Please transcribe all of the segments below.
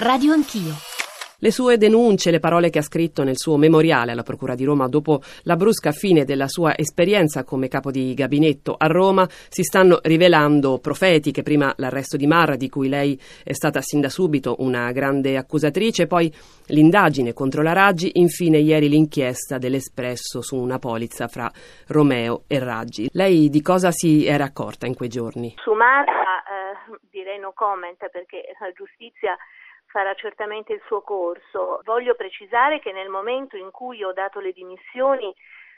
Radio Anch'io. Le sue denunce, le parole che ha scritto nel suo memoriale alla Procura di Roma dopo la brusca fine della sua esperienza come capo di gabinetto a Roma si stanno rivelando profetiche. Prima l'arresto di Marra, di cui lei è stata sin da subito una grande accusatrice, poi l'indagine contro la Raggi, infine ieri l'inchiesta dell'Espresso su una polizza fra Romeo e Raggi. Lei di cosa si era accorta in quei giorni? Su Marra eh, direi no comment perché la giustizia farà certamente il suo corso. Voglio precisare che nel momento in cui ho dato le dimissioni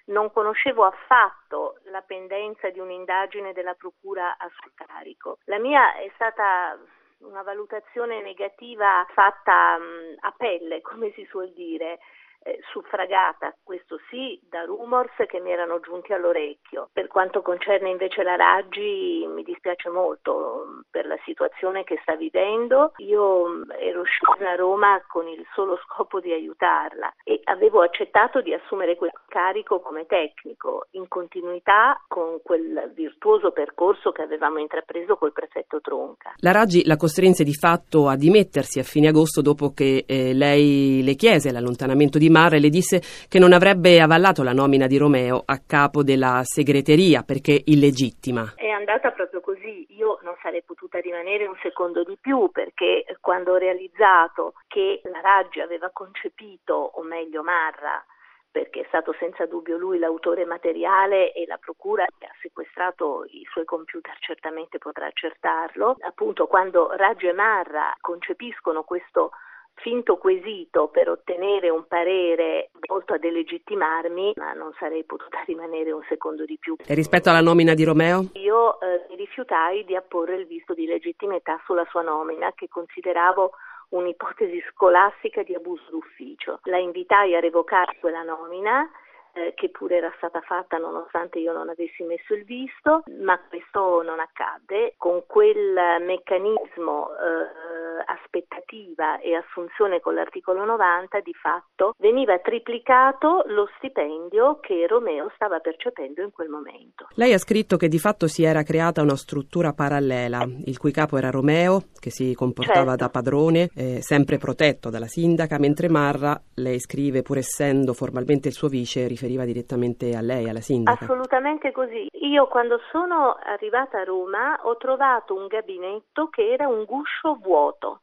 non conoscevo affatto la pendenza di un'indagine della Procura a suo carico. La mia è stata una valutazione negativa fatta mh, a pelle, come si suol dire eh, suffragata, questo sì, da rumors che mi erano giunti all'orecchio. Per quanto concerne invece la Raggi, mi dispiace molto mm, per la situazione che sta vivendo. Io mm, ero scesa a Roma con il solo scopo di aiutarla e avevo accettato di assumere quel carico come tecnico, in continuità con quel virtuoso percorso che avevamo intrapreso col prefetto Tronca. La Raggi la costrinse di fatto a dimettersi a fine agosto dopo che eh, lei le chiese l'allontanamento di Marra e le disse che non avrebbe avallato la nomina di Romeo a capo della segreteria perché illegittima. È andata proprio così. Io non sarei potuta rimanere un secondo di più perché quando ho realizzato che la Raggi aveva concepito, o meglio Marra, perché è stato senza dubbio lui l'autore materiale e la procura che ha sequestrato i suoi computer certamente potrà accertarlo. Appunto quando Raggio e Marra concepiscono questo finto quesito per ottenere un parere volto a delegittimarmi, ma non sarei potuta rimanere un secondo di più. E rispetto alla nomina di Romeo? Io eh, mi rifiutai di apporre il visto di legittimità sulla sua nomina, che consideravo un'ipotesi scolastica di abuso d'ufficio. La invitai a revocare quella nomina eh, che pure era stata fatta nonostante io non avessi messo il visto, ma questo non accadde. Con quel meccanismo eh, aspettativa e assunzione con l'articolo 90 di fatto veniva triplicato lo stipendio che Romeo stava percependo in quel momento. Lei ha scritto che di fatto si era creata una struttura parallela, il cui capo era Romeo, che si comportava certo. da padrone, eh, sempre protetto dalla sindaca, mentre Marra, lei scrive, pur essendo formalmente il suo vice, riferiva direttamente a lei, alla sindaca. Assolutamente così. Io quando sono arrivata a Roma ho trovato un gabinetto che era un guscio vuoto.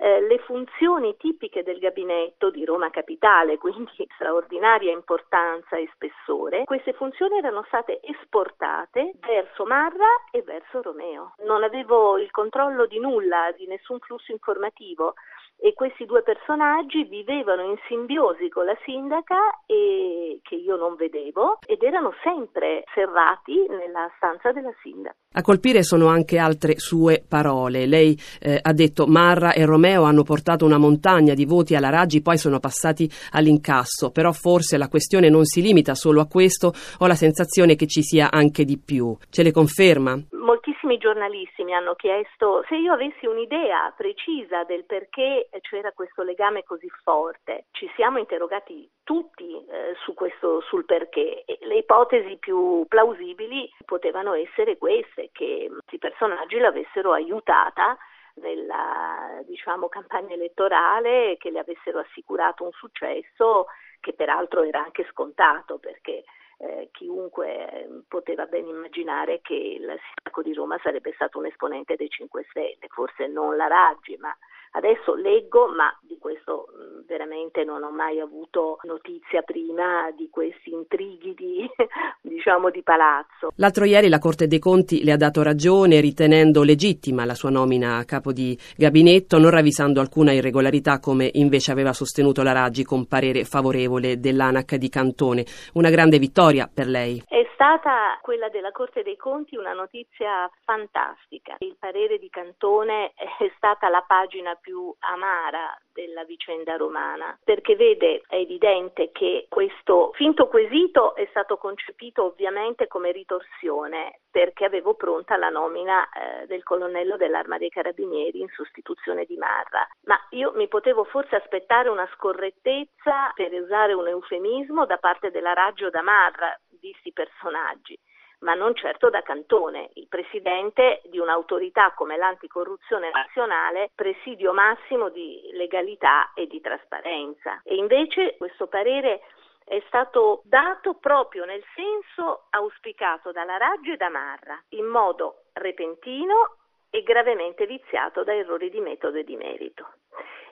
Eh, le funzioni tipiche del gabinetto di Roma Capitale, quindi straordinaria importanza e spessore, queste funzioni erano state esportate verso Marra e verso Romeo. Non avevo il controllo di nulla, di nessun flusso informativo e questi due personaggi vivevano in simbiosi con la sindaca e che io non vedevo ed erano sempre serrati nella stanza della sindaca. A colpire sono anche altre sue parole. Lei eh, ha detto Marra e Romeo hanno portato una montagna di voti alla Raggi, poi sono passati all'incasso, però forse la questione non si limita solo a questo, ho la sensazione che ci sia anche di più. Ce le conferma? Moltissimi giornalisti mi hanno chiesto se io avessi un'idea precisa del perché c'era questo legame così forte. Ci siamo interrogati tutti eh, su questo, sul perché. Le ipotesi più plausibili potevano essere queste, che questi personaggi l'avessero aiutata nella diciamo, campagna elettorale, che le avessero assicurato un successo che peraltro era anche scontato perché eh, chiunque ehm, poteva ben immaginare che il sindaco di Roma sarebbe stato un esponente dei 5 Stelle, forse non la Raggi, ma adesso leggo, ma di questo mm, veramente non ho mai avuto notizia prima di questi intrighi di, diciamo, di palazzo. L'altro ieri la Corte dei Conti le ha dato ragione ritenendo legittima la sua nomina a capo di gabinetto, non ravvisando alcuna irregolarità come invece aveva sostenuto la Raggi con parere favorevole dell'ANAC di Cantone. Una grande vittoria per lei? È stata quella della Corte dei Conti una notizia fantastica. Il parere di Cantone è stata la pagina più amara della vicenda romana, perché vede, è evidente che questo finto quesito è stato concepito ovviamente come ritorsione, perché avevo pronta la nomina eh, del colonnello dell'Arma dei Carabinieri in sostituzione di Marra. Ma io mi potevo forse aspettare una scorrettezza, per usare un eufemismo, da parte della Raggio da Marra, visti i personaggi ma non certo da Cantone, il presidente di un'autorità come l'anticorruzione nazionale, presidio massimo di legalità e di trasparenza. E invece questo parere è stato dato proprio nel senso auspicato dalla Raggio e da Marra, in modo repentino e gravemente viziato da errori di metodo e di merito.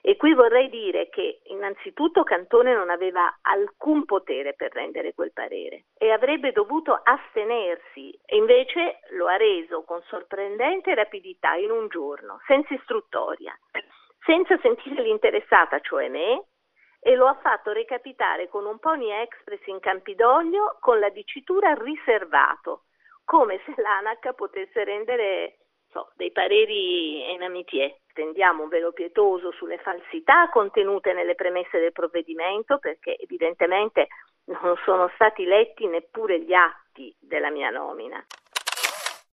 E qui vorrei dire che innanzitutto Cantone non aveva alcun potere per rendere quel parere e avrebbe dovuto astenersi e invece lo ha reso con sorprendente rapidità in un giorno, senza istruttoria, senza sentire l'interessata, cioè me, e lo ha fatto recapitare con un pony express in Campidoglio con la dicitura riservato, come se l'ANAC potesse rendere so, dei pareri in amitié. Stendiamo un velo pietoso sulle falsità contenute nelle premesse del provvedimento perché evidentemente non sono stati letti neppure gli atti della mia nomina.